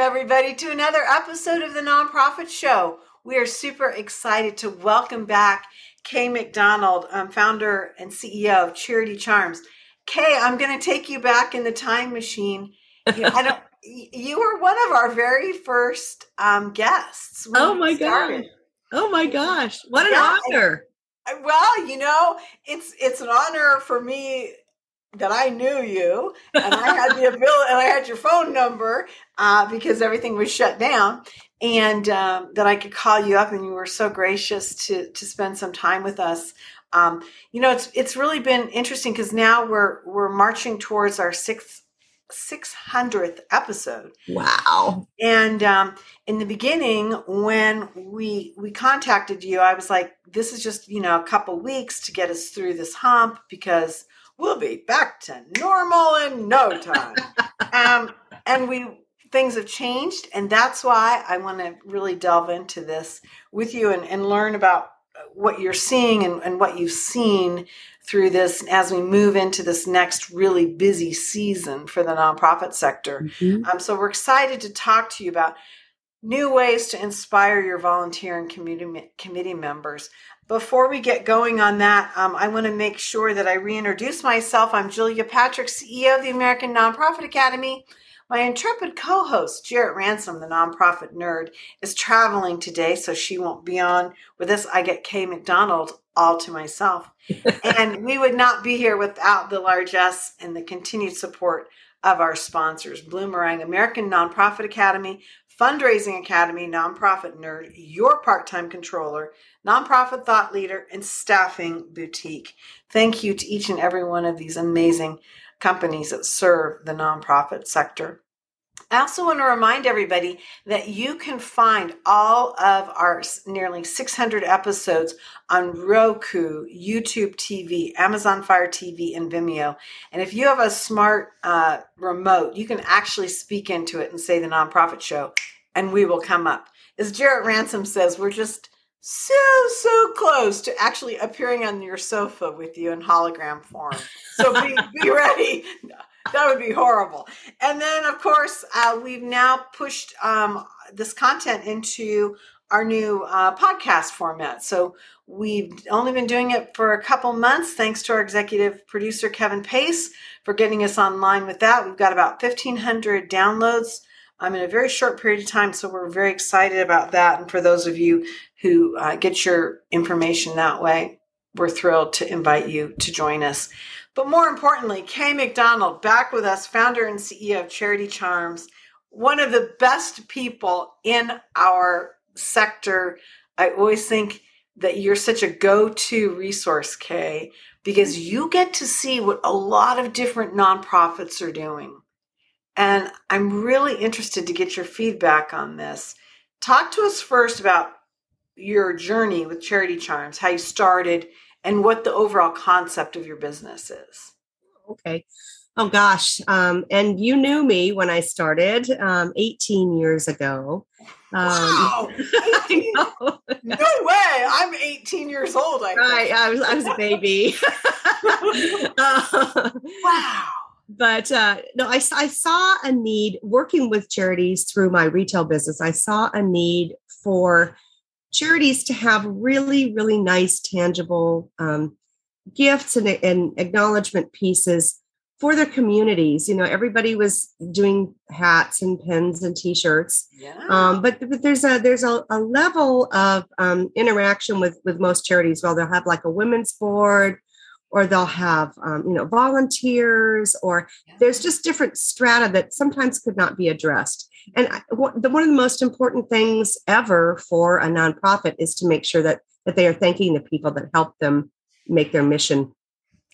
everybody, to another episode of the Nonprofit Show. We are super excited to welcome back Kay McDonald, um, founder and CEO of Charity Charms. Kay, I'm going to take you back in the time machine. You, I don't, you were one of our very first um, guests. Oh my god! Oh my gosh! What an yeah, honor! well, you know, it's it's an honor for me that I knew you and I had the ability and I had your phone number uh, because everything was shut down and um, that I could call you up and you were so gracious to to spend some time with us. Um, you know, it's it's really been interesting because now we're we're marching towards our sixth 600th episode. Wow. And um, in the beginning, when we we contacted you, I was like, this is just, you know, a couple weeks to get us through this hump because we'll be back to normal in no time. um, and we things have changed, and that's why I want to really delve into this with you and, and learn about what you're seeing and, and what you've seen through this as we move into this next really busy season for the nonprofit sector. Mm-hmm. Um, so we're excited to talk to you about new ways to inspire your volunteer and community committee members. Before we get going on that, um, I want to make sure that I reintroduce myself. I'm Julia Patrick, CEO of the American Nonprofit Academy. My intrepid co host, Jarrett Ransom, the nonprofit nerd, is traveling today, so she won't be on with us. I get Kay McDonald all to myself. and we would not be here without the largesse and the continued support of our sponsors Bloomerang, American Nonprofit Academy, Fundraising Academy, Nonprofit Nerd, Your Part Time Controller, Nonprofit Thought Leader, and Staffing Boutique. Thank you to each and every one of these amazing companies that serve the nonprofit sector. I also want to remind everybody that you can find all of our nearly 600 episodes on Roku, YouTube TV, Amazon Fire TV, and Vimeo. And if you have a smart uh, remote, you can actually speak into it and say the nonprofit show, and we will come up. As Jarrett Ransom says, we're just so so close to actually appearing on your sofa with you in hologram form. So be be ready. That would be horrible. And then, of course, uh, we've now pushed um, this content into our new uh, podcast format. So we've only been doing it for a couple months, thanks to our executive producer, Kevin Pace, for getting us online with that. We've got about 1,500 downloads um, in a very short period of time. So we're very excited about that. And for those of you who uh, get your information that way, we're thrilled to invite you to join us. But more importantly, Kay McDonald back with us, founder and CEO of Charity Charms, one of the best people in our sector. I always think that you're such a go to resource, Kay, because you get to see what a lot of different nonprofits are doing. And I'm really interested to get your feedback on this. Talk to us first about your journey with Charity Charms, how you started, and what the overall concept of your business is. Okay. Oh gosh. Um, and you knew me when I started um, 18 years ago. Um, wow. no way. I'm 18 years old. I right. I was, I was a baby. uh, wow but uh, no, I, I saw a need working with charities through my retail business. I saw a need for charities to have really, really nice, tangible um, gifts and, and acknowledgement pieces for their communities. You know, everybody was doing hats and pins and T-shirts, yeah. um, but, but there's a there's a, a level of um, interaction with with most charities. Well, they'll have like a women's board or they'll have um, you know volunteers or there's just different strata that sometimes could not be addressed and I, the, one of the most important things ever for a nonprofit is to make sure that that they are thanking the people that help them make their mission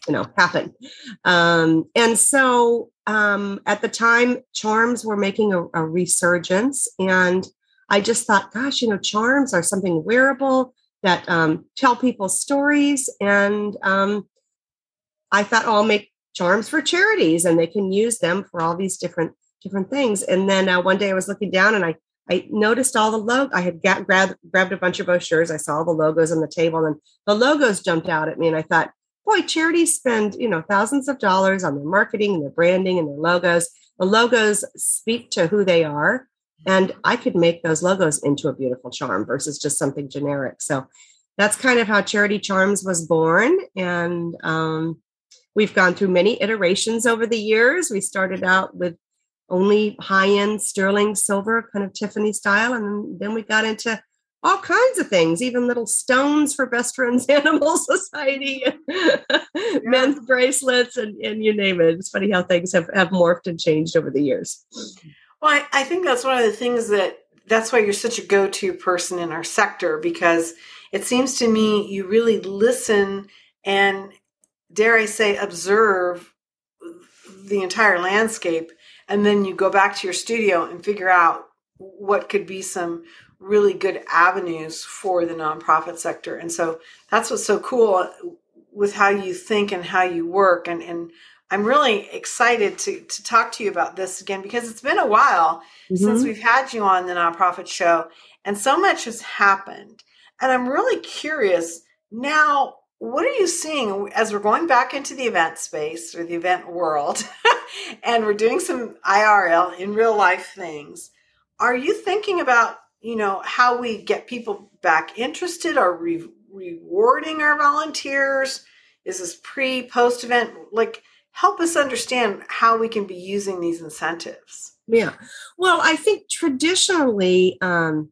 you know happen. Um, and so um, at the time charms were making a, a resurgence and i just thought gosh you know charms are something wearable that um, tell people stories and um, I thought, oh, I'll make charms for charities and they can use them for all these different different things. And then uh, one day I was looking down and I I noticed all the logo. I had got, grabbed grabbed a bunch of brochures. I saw all the logos on the table, and the logos jumped out at me. And I thought, boy, charities spend you know thousands of dollars on their marketing and their branding and their logos. The logos speak to who they are, and I could make those logos into a beautiful charm versus just something generic. So that's kind of how Charity Charms was born. And um, we've gone through many iterations over the years. We started out with only high end sterling silver, kind of Tiffany style. And then we got into all kinds of things, even little stones for Best Friends Animal Society, yeah. men's bracelets, and, and you name it. It's funny how things have, have morphed and changed over the years. Well, I, I think that's one of the things that that's why you're such a go to person in our sector because it seems to me you really listen and, dare I say, observe the entire landscape. And then you go back to your studio and figure out what could be some really good avenues for the nonprofit sector. And so that's what's so cool with how you think and how you work. And, and I'm really excited to, to talk to you about this again because it's been a while mm-hmm. since we've had you on the nonprofit show and so much has happened. And I'm really curious now, what are you seeing as we're going back into the event space or the event world and we're doing some IRL in real life things? Are you thinking about you know how we get people back interested? Or re- rewarding our volunteers? Is this pre post event? Like help us understand how we can be using these incentives. Yeah. Well i think traditionally um,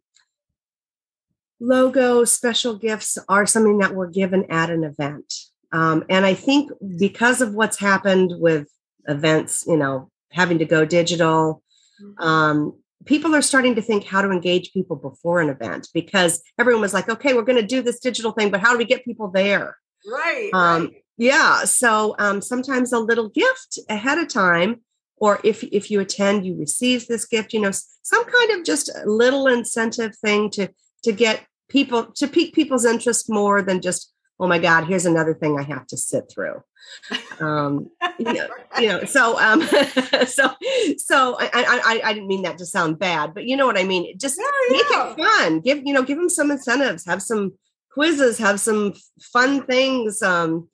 logo special gifts are something that were given at an event um, and i think because of what's happened with events you know having to go digital mm-hmm. um, people are starting to think how to engage people before an event because everyone was like, okay, we're going to do this digital thing, but how do we get people there? Right. Um, right. Yeah. So um, sometimes a little gift ahead of time, or if if you attend, you receive this gift. You know, some kind of just little incentive thing to to get people to pique people's interest more than just oh my god here's another thing i have to sit through. Um you know, you know so um so so I, I i didn't mean that to sound bad but you know what i mean? Just yeah, make yeah. it fun. Give you know give them some incentives. Have some quizzes. Have some fun things um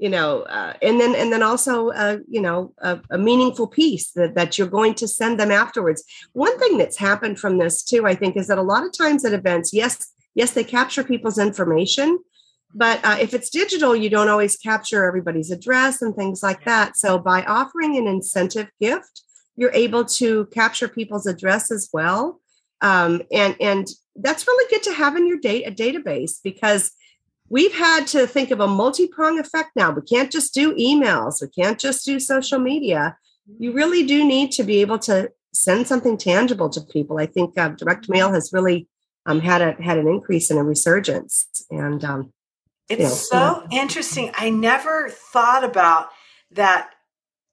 you know uh, and then and then also uh, you know a, a, meaningful piece that, that you're going to send them afterwards. One thing that's happened from this too i think is that a lot of times at events yes yes they capture people's information but uh, if it's digital, you don't always capture everybody's address and things like that. So by offering an incentive gift, you're able to capture people's address as well. Um, and and that's really good to have in your date a database because we've had to think of a multi-prong effect now. We can't just do emails. We can't just do social media. You really do need to be able to send something tangible to people. I think uh, direct mail has really um, had a had an increase in a resurgence, and um, it's so interesting. I never thought about that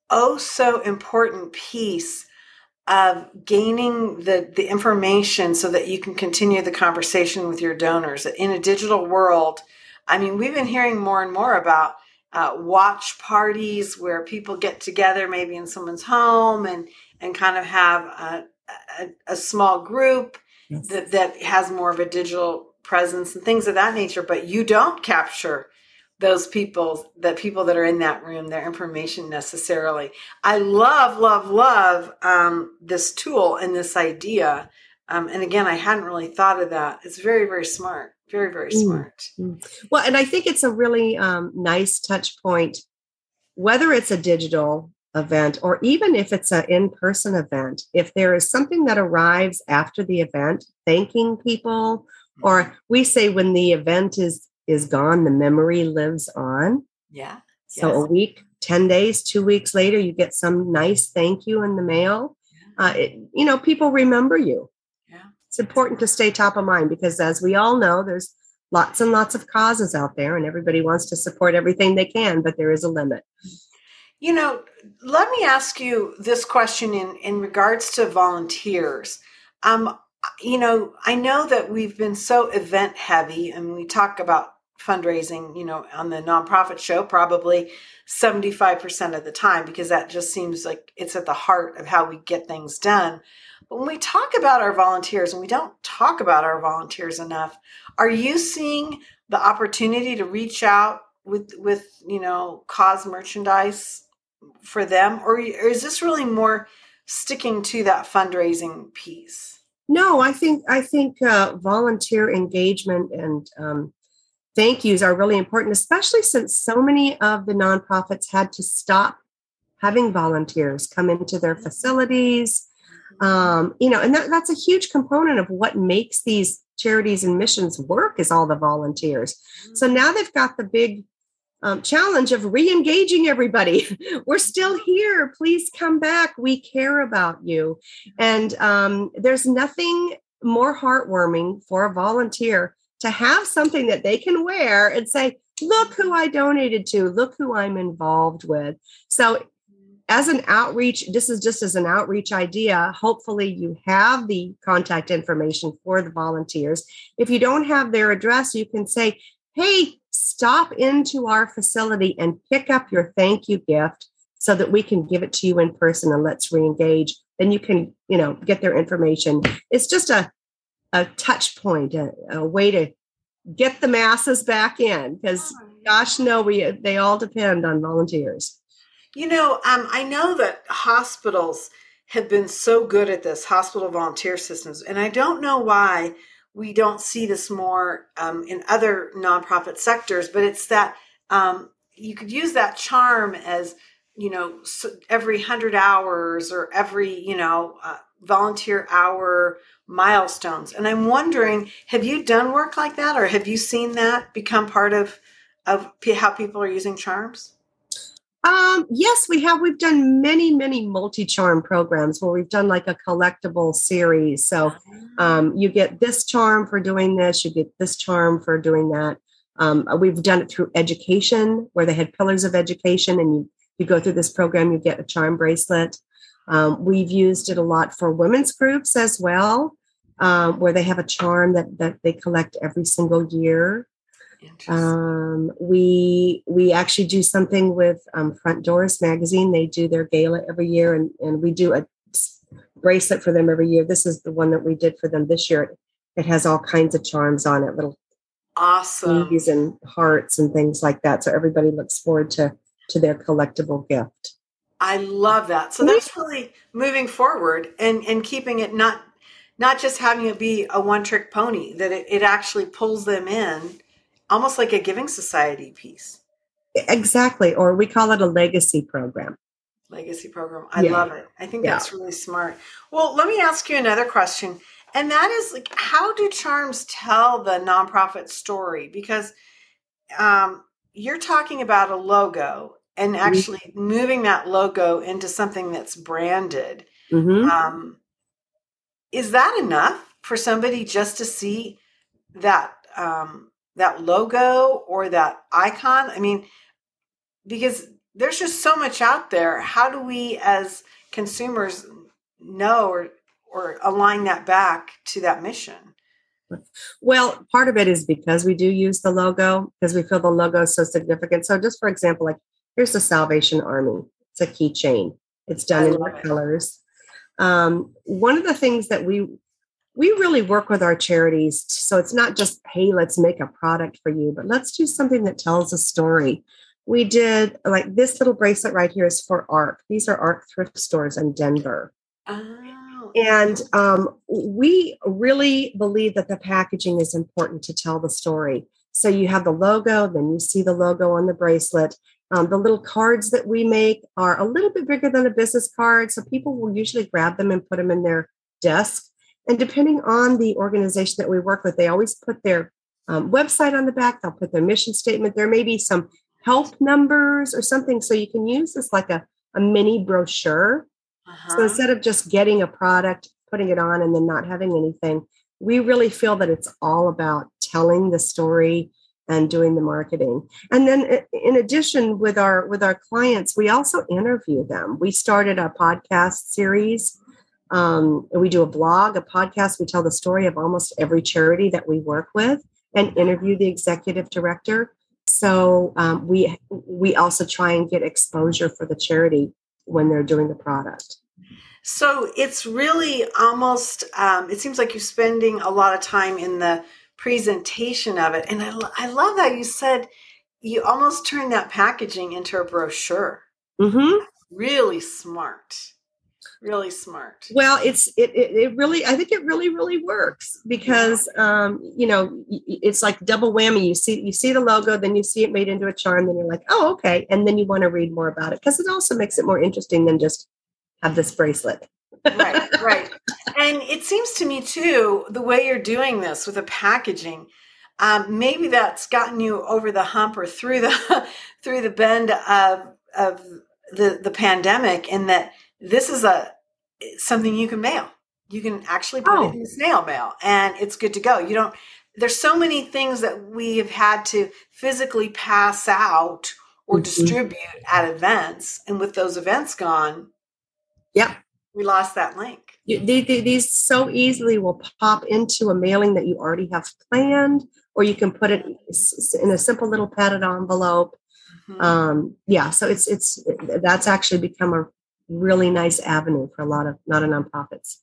oh so important piece of gaining the the information so that you can continue the conversation with your donors in a digital world. I mean, we've been hearing more and more about uh, watch parties where people get together, maybe in someone's home, and and kind of have a, a, a small group yes. that that has more of a digital presence and things of that nature, but you don't capture those people, the people that are in that room, their information necessarily. I love, love, love um, this tool and this idea. Um, and again, I hadn't really thought of that. It's very, very smart. Very, very mm, smart. Mm-hmm. Well, and I think it's a really um, nice touch point, whether it's a digital event or even if it's an in person event. If there is something that arrives after the event, thanking people or we say when the event is is gone the memory lives on. Yeah. So yes. a week 10 days two weeks later you get some nice thank you in the mail. Yeah. uh, it, you know people remember you. Yeah. It's important to stay top of mind because as we all know there's lots and lots of causes out there and everybody wants to support everything they can but there is a limit you know let me ask you this question in in regards to volunteers um you know, I know that we've been so event heavy and we talk about fundraising, you know, on the nonprofit show probably 75% of the time because that just seems like it's at the heart of how we get things done. But when we talk about our volunteers and we don't talk about our volunteers enough, are you seeing the opportunity to reach out with with, you know, cause merchandise for them or, or is this really more sticking to that fundraising piece? No, I think I think uh, volunteer engagement and um, thank yous are really important, especially since so many of the nonprofits had to stop having volunteers come into their facilities. Um, you know, and that, that's a huge component of what makes these charities and missions work is all the volunteers. So now they've got the big um, challenge of re-engaging everybody. We're still here. Please come back. We care about you. And um, there's nothing more heartwarming for a volunteer to have something that they can wear and say look who i donated to. Look who i'm involved with. So as an outreach this is just as an outreach idea. Hopefully you have the contact information for the volunteers. If you don't have their address you can say hey stop into our facility and pick up your thank you gift so that we can give it to you in person and let's re-engage. Then you can you know get their information. It's just a a touch point a, a way to get the masses back in because gosh no we they all depend on volunteers. You know um, i know that hospitals have been so good at this hospital volunteer systems and i don't know why we don't see this more um, in other nonprofit sectors, but it's that um, you could use that charm as you know every hundred hours or every you know uh, volunteer hour milestones. And I'm wondering, have you done work like that, or have you seen that become part of of how people are using charms? Um, yes, we have. We've done many, many multi charm programs where we've done like a collectible series. So ah. um, you get this charm for doing this, you get this charm for doing that. Um, we've done it through education where they had pillars of education, and you, you go through this program, you get a charm bracelet. Um, we've used it a lot for women's groups as well, um, where they have a charm that, that they collect every single year. Um, we we actually do something with um, Front Doors magazine. They do their gala every year, and and we do a bracelet for them every year. This is the one that we did for them this year. It has all kinds of charms on it, little awesome and hearts and things like that. So everybody looks forward to to their collectible gift. I love that. So that's really moving forward and and keeping it not not just having it be a one trick pony that it, it actually pulls them in almost like a giving society piece. Exactly. Or we call it a legacy program. Legacy program. I yeah. love it. I think yeah. that's really smart. Well, let me ask you another question. And that is like, how do charms tell the nonprofit story? Because um, you're talking about a logo and mm-hmm. actually mm-hmm. moving that logo into something that's branded. Mm-hmm. Um, is that enough for somebody just to see that um, that logo or that icon. I mean, because there's just so much out there. How do we as consumers know or or align that back to that mission? Well, part of it is because we do use the logo because we feel the logo is so significant. So, just for example, like here's the Salvation Army. It's a keychain. It's done in our colors. Um, one of the things that we we really work with our charities. So it's not just, hey, let's make a product for you, but let's do something that tells a story. We did like this little bracelet right here is for ARC. These are ARC thrift stores in Denver. Oh. And um, we really believe that the packaging is important to tell the story. So you have the logo, then you see the logo on the bracelet. Um, the little cards that we make are a little bit bigger than a business card. So people will usually grab them and put them in their desk and depending on the organization that we work with, they always put their um, website on the back, they'll put their mission statement. There may be some help numbers or something. So you can use this like a, a mini brochure. Uh-huh. So instead of just getting a product, putting it on, and then not having anything, we really feel that it's all about telling the story and doing the marketing and then in addition with our with our clients we also interview them we started a podcast series um, we do a blog, a podcast. We tell the story of almost every charity that we work with and interview the executive director. So um, we we also try and get exposure for the charity when they're doing the product. So it's really almost. Um, it seems like you're spending a lot of time in the presentation of it, and I, I love that you said you almost turned that packaging into a brochure. Mm-hmm. Really smart. Really smart. Well, it's it, it, it really I think it really really works because um, you know it's like double whammy. You see you see the logo, then you see it made into a charm, then you're like, oh okay, and then you want to read more about it because it also makes it more interesting than just have this bracelet. right, right. And it seems to me too the way you're doing this with the packaging. Um, maybe that's gotten you over the hump or through the through the bend of of the the pandemic in that this is a something you can mail. You can actually put oh. it in the snail mail and it's good to go. You don't there's so many things that we have had to physically pass out or mm-hmm. distribute at events and with those events gone yeah, we lost that link you, they, they, these so easily will pop into a mailing that you already have planned or you can put it in a simple little padded envelope mm-hmm. um, yeah so it's it's that's actually become a really nice avenue for a lot of not a nonprofits.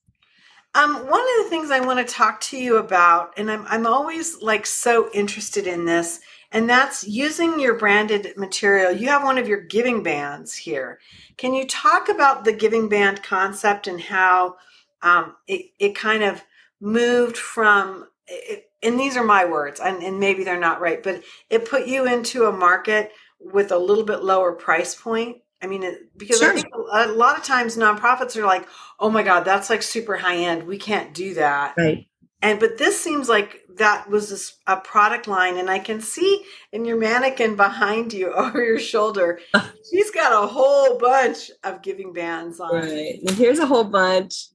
Um, one of the things I want to talk to you about, and I'm I'm always like so interested in this, and that's using your branded material. You have one of your giving bands here. Can you talk about the giving band concept and how um, it it kind of moved from it, and these are my words, and, and maybe they're not right, but it put you into a market with a little bit lower price point I mean, it, because sure. I think a lot of times nonprofits are like, "Oh my God, that's like super high end. We can't do that." Right. And but this seems like that was a product line, and I can see in your mannequin behind you over your shoulder, she's got a whole bunch of giving bands on. Right. And here's a whole bunch.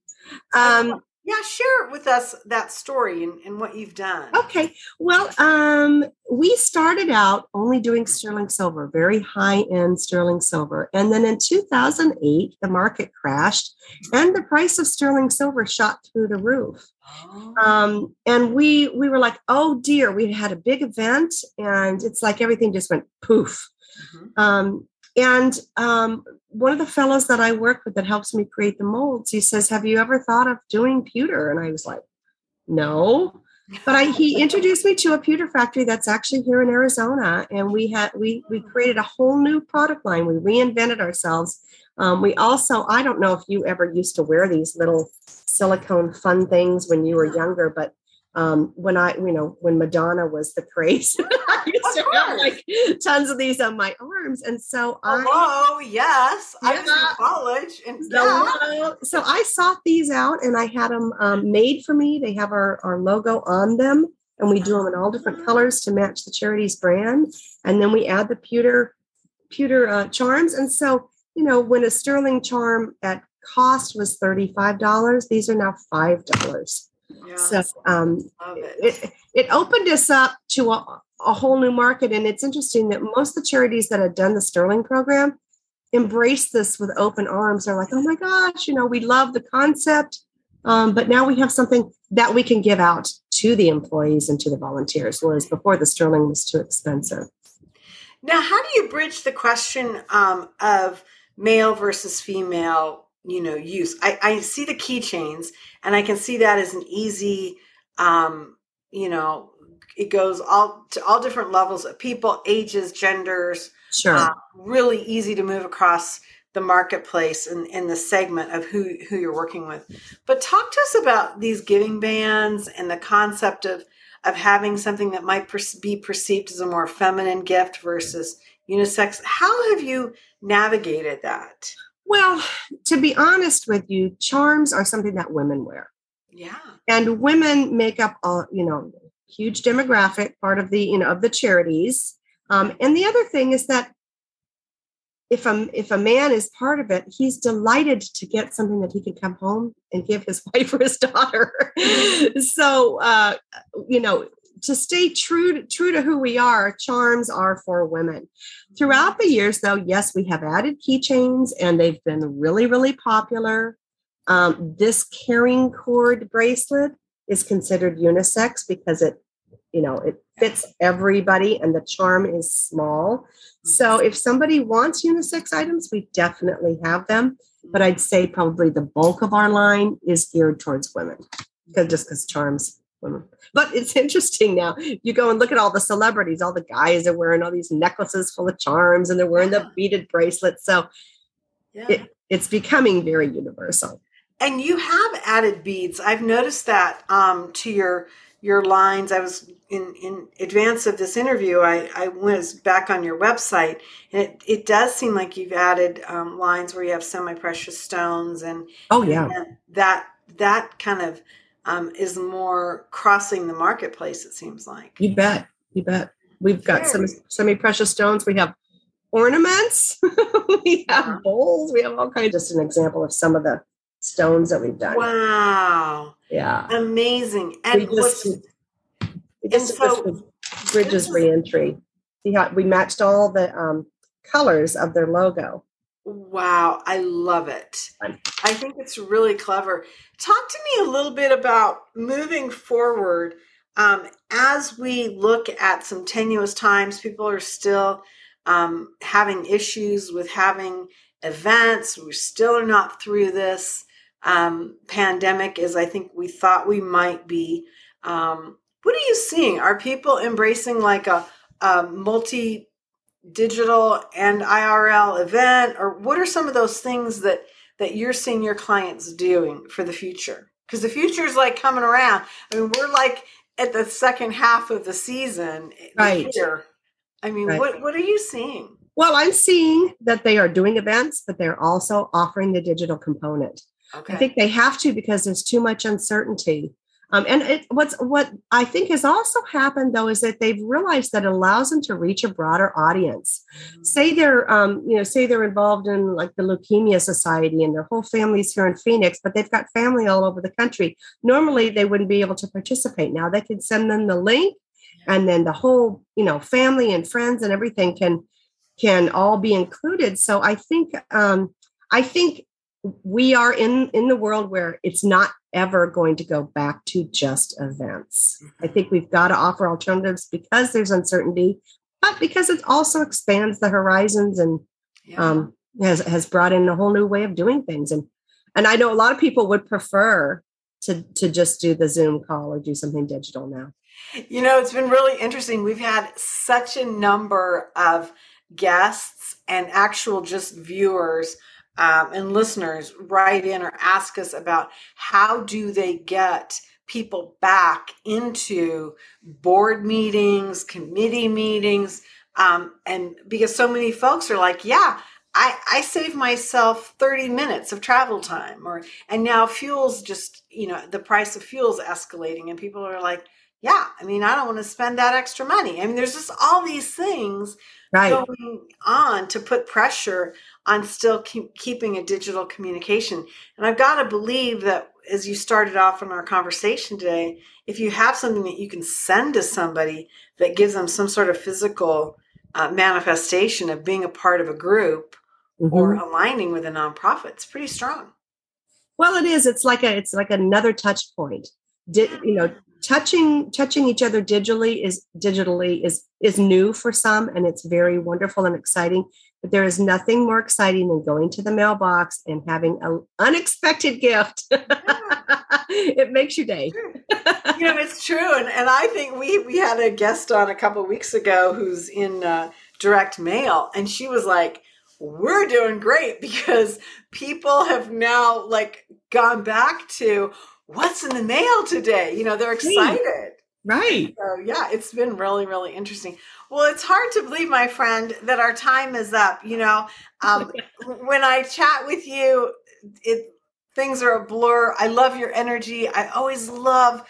Um, yeah, share with us that story and, and what you've done. Okay. Well, um, we started out only doing sterling silver, very high end sterling silver. And then in 2008, the market crashed and the price of sterling silver shot through the roof. Oh. Um, and we we were like, oh dear, we had a big event and it's like everything just went poof. Mm-hmm. Um, and um, one of the fellows that I work with that helps me create the molds, he says, Have you ever thought of doing pewter? And I was like, No. But I, he introduced me to a pewter factory that's actually here in Arizona, and we had we we created a whole new product line. We reinvented ourselves. Um, we also I don't know if you ever used to wear these little silicone fun things when you were younger, but um, when I, you know, when Madonna was the craze, I used to have like tons of these on my arms. And so I, Hello, yes, yeah, I was in college. And so, yeah. so I sought these out and I had them um, made for me. They have our, our logo on them and we do them in all different colors to match the charity's brand. And then we add the pewter, pewter uh, charms. And so, you know, when a sterling charm at cost was $35, these are now $5. So um, it. it. It, opened us up to a, a whole new market. And it's interesting that most of the charities that have done the Sterling program embrace this with open arms. They're like, oh my gosh, you know, we love the concept. Um, but now we have something that we can give out to the employees and to the volunteers, whereas before the Sterling was too expensive. Now, how do you bridge the question um, of male versus female you know use. I, I see the keychains and i can see that as an easy um you know it goes all to all different levels of people ages genders sure. uh, really easy to move across the marketplace and, and the segment of who who you're working with. But talk to us about these giving bands and the concept of of having something that might per- be perceived as a more feminine gift versus unisex. How have you navigated that well, to be honest with you, charms are something that women wear. Yeah. And women make up a, you know, huge demographic part of the, you know, of the charities. Um, and the other thing is that if a if a man is part of it, he's delighted to get something that he can come home and give his wife or his daughter. so uh, you know, to stay true to, true to who we are, charms are for women. Throughout the years, though, yes, we have added keychains, and they've been really, really popular. Um, this carrying cord bracelet is considered unisex because it, you know, it fits everybody, and the charm is small. So, if somebody wants unisex items, we definitely have them. But I'd say probably the bulk of our line is geared towards women, because just because charms but it's interesting now. You go and look at all the celebrities, all the guys are wearing all these necklaces full of charms and they're wearing the beaded bracelets. So yeah. it, it's becoming very universal. And you have added beads. I've noticed that um, to your your lines. I was in in advance of this interview. I, I was back on your website, and it, it does seem like you've added um, lines where you have semi precious stones and oh yeah, and that that kind of um, is more crossing the marketplace. It seems like you bet, you bet. We've got some semi precious stones. We have ornaments. we have bowls. We have all kinds. Just an example of some of the stones that we've done. Wow. Yeah. Amazing. And we just, we just so, Bridges reentry. We matched all the um, colors of their logo. Wow, I love it. I think it's really clever. Talk to me a little bit about moving forward um, as we look at some tenuous times. People are still um, having issues with having events. We still are not through this um, pandemic as I think we thought we might be. Um, what are you seeing? Are people embracing like a, a multi digital and IRL event, or what are some of those things that that you're seeing your clients doing for the future? Because the future is like coming around. I mean, we're like at the second half of the season eh, right here. I mean, right. what what are you seeing? Well, I'm seeing that they are doing events, but they're also offering the digital component. Okay. I think they have to because there's too much uncertainty. Um, and it, what's what I think has also happened though is that they've realized that it allows them to reach a broader audience. Mm-hmm. Say they're, um, you know, say they're involved in like the Leukemia Society and their whole family's here in Phoenix, but they've got family all over the country. Normally, they wouldn't be able to participate. Now they can send them the link, and then the whole, you know, family and friends and everything can can all be included. So I think, um, I think we are in in the world where it's not ever going to go back to just events. I think we've got to offer alternatives because there's uncertainty, but because it also expands the horizons and yeah. um, has has brought in a whole new way of doing things. And and I know a lot of people would prefer to to just do the Zoom call or do something digital now. You know, it's been really interesting. We've had such a number of guests and actual just viewers um, and listeners write in or ask us about how do they get people back into board meetings, committee meetings, um, and because so many folks are like, yeah, I, I save myself 30 minutes of travel time or and now fuel's just you know the price of fuel's escalating and people are like yeah i mean i don't want to spend that extra money. I mean there's just all these things right. going on to put pressure on still keep, keeping a digital communication. And I've got to believe that as you started off in our conversation today, if you have something that you can send to somebody that gives them some sort of physical uh, manifestation of being a part of a group mm-hmm. or aligning with a nonprofit, it's pretty strong. Well, it is. It's like a it's like another touch point. Did you know touching touching each other digitally is digitally is is new for some and it's very wonderful and exciting but there is nothing more exciting than going to the mailbox and having an unexpected gift. It makes your day. You know it's true and, and i think we we had a guest on a couple weeks ago who's in uh, direct mail and she was like we're doing great because people have now like gone back to what's in the mail today? You know, they're excited. Right. So, yeah, it's been really, really interesting. Well, it's hard to believe, my friend, that our time is up. You know, um, when I chat with you, it things are a blur. I love your energy. I always love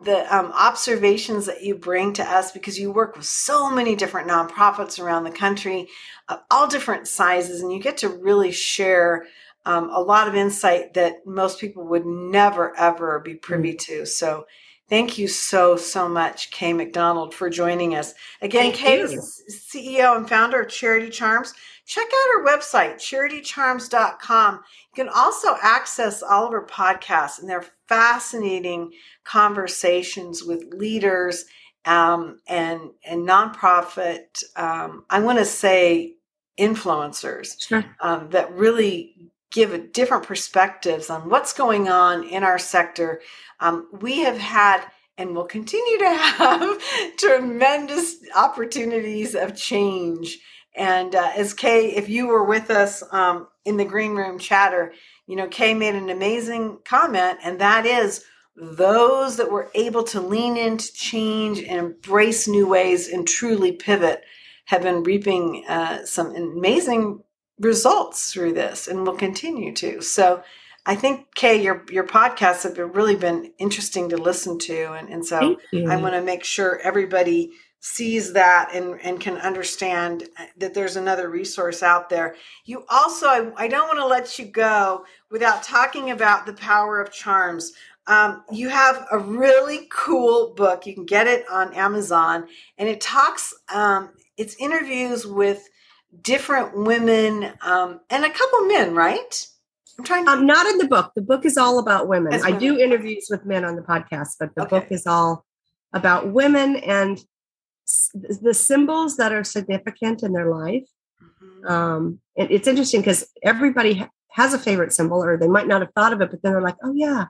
the um, observations that you bring to us because you work with so many different nonprofits around the country, of all different sizes, and you get to really share um, a lot of insight that most people would never, ever be privy mm. to. So, Thank you so, so much, Kay McDonald, for joining us. Again, Thank Kay you. is CEO and founder of Charity Charms. Check out her website, charitycharms.com. You can also access all of her podcasts, and they're fascinating conversations with leaders um, and, and nonprofit, um, I want to say influencers sure. um, that really give different perspectives on what's going on in our sector. Um, we have had and will continue to have tremendous opportunities of change And uh, as Kay, if you were with us um, in the green room chatter, you know, Kay made an amazing comment, and that is those that were able to lean into change and embrace new ways and truly pivot have been reaping uh, some amazing results through this and will continue to. So I think Kay, your your podcasts have been, really been interesting to listen to, and, and so I want to make sure everybody sees that and, and can understand that there's another resource out there. You also, I, I don't want to let you go without talking about the power of charms. Um, you have a really cool book. You can get it on Amazon, and it talks. Um, it's interviews with different women um, and a couple men, right? I'm trying. To- um, not in the book. The book is all about women. I do interviews with men on the podcast, but the okay. book is all about women and the symbols that are significant in their life. Mm-hmm. Um, it, it's interesting because everybody has a favorite symbol, or they might not have thought of it, but then they're like, "Oh yeah,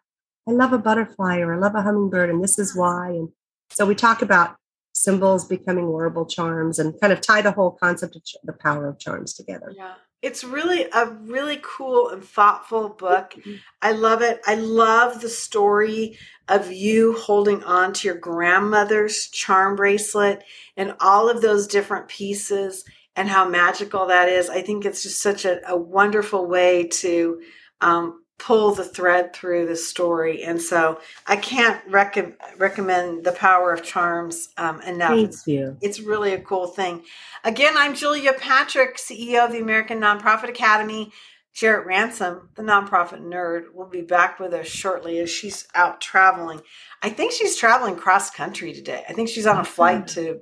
I love a butterfly or I love a hummingbird, and this is why. And so we talk about symbols becoming wearable charms and kind of tie the whole concept of ch- the power of charms together. Yeah. It's really a really cool and thoughtful book. Mm-hmm. I love it. I love the story of you holding on to your grandmother's charm bracelet and all of those different pieces and how magical that is. I think it's just such a, a wonderful way to um, pull the thread through the story. And so I can't rec- recommend The Power of Charms um, enough. Thank you. It's really a cool thing. Again, I'm Julia Patrick, CEO of the American Nonprofit Academy. Jarrett Ransom, the nonprofit nerd, will be back with us shortly as she's out traveling. I think she's traveling cross country today. I think she's on a flight to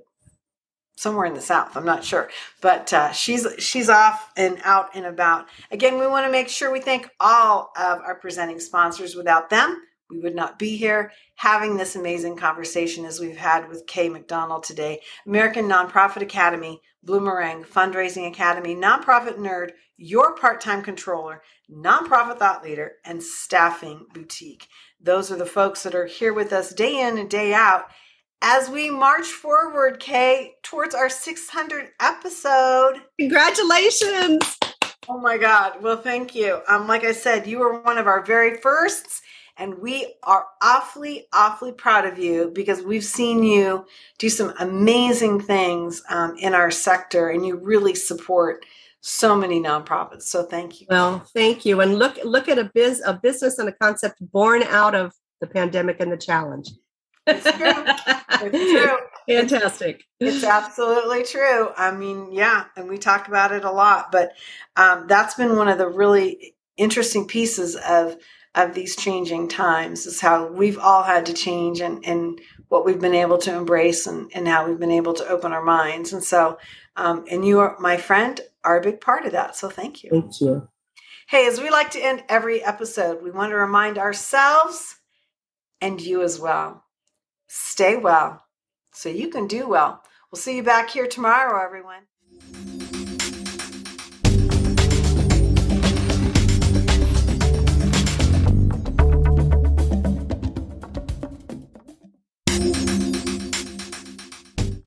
somewhere in the south i'm not sure. But uh, she's she's off and out and about. Again we want to make sure we thank all of our presenting sponsors. Without them we would not be here having this amazing conversation as we've had with kay mcdonald today. American nonprofit academy bloomerang fundraising academy nonprofit nerd your part-time controller nonprofit thought leader and staffing boutique. Those are the folks that are here with us day in and day out as we march forward, Kay, towards our 600 episode. Congratulations. Oh my God. Well, thank you. Um, like I said, you were one of our very firsts, and we are awfully, awfully proud of you because we've seen you do some amazing things um, in our sector, and you really support so many nonprofits. So thank you. Well, thank you. And look, look at a biz, a business and a concept born out of the pandemic and the challenge. It's true. It's true. Fantastic. It's, it's, absolutely true. I mean, yeah, and we talk about it a lot, but um, that's been one of the really interesting pieces of of these changing times is how we've all had to change and and what we've been able to embrace and, and how we've been able to open our minds. And so, um, and you are my friend are a big part of that. So thank you. Thank you. Hey, as we like to end every episode, we want to remind ourselves and you as well Stay well so you can do well. We'll see you back here tomorrow, everyone.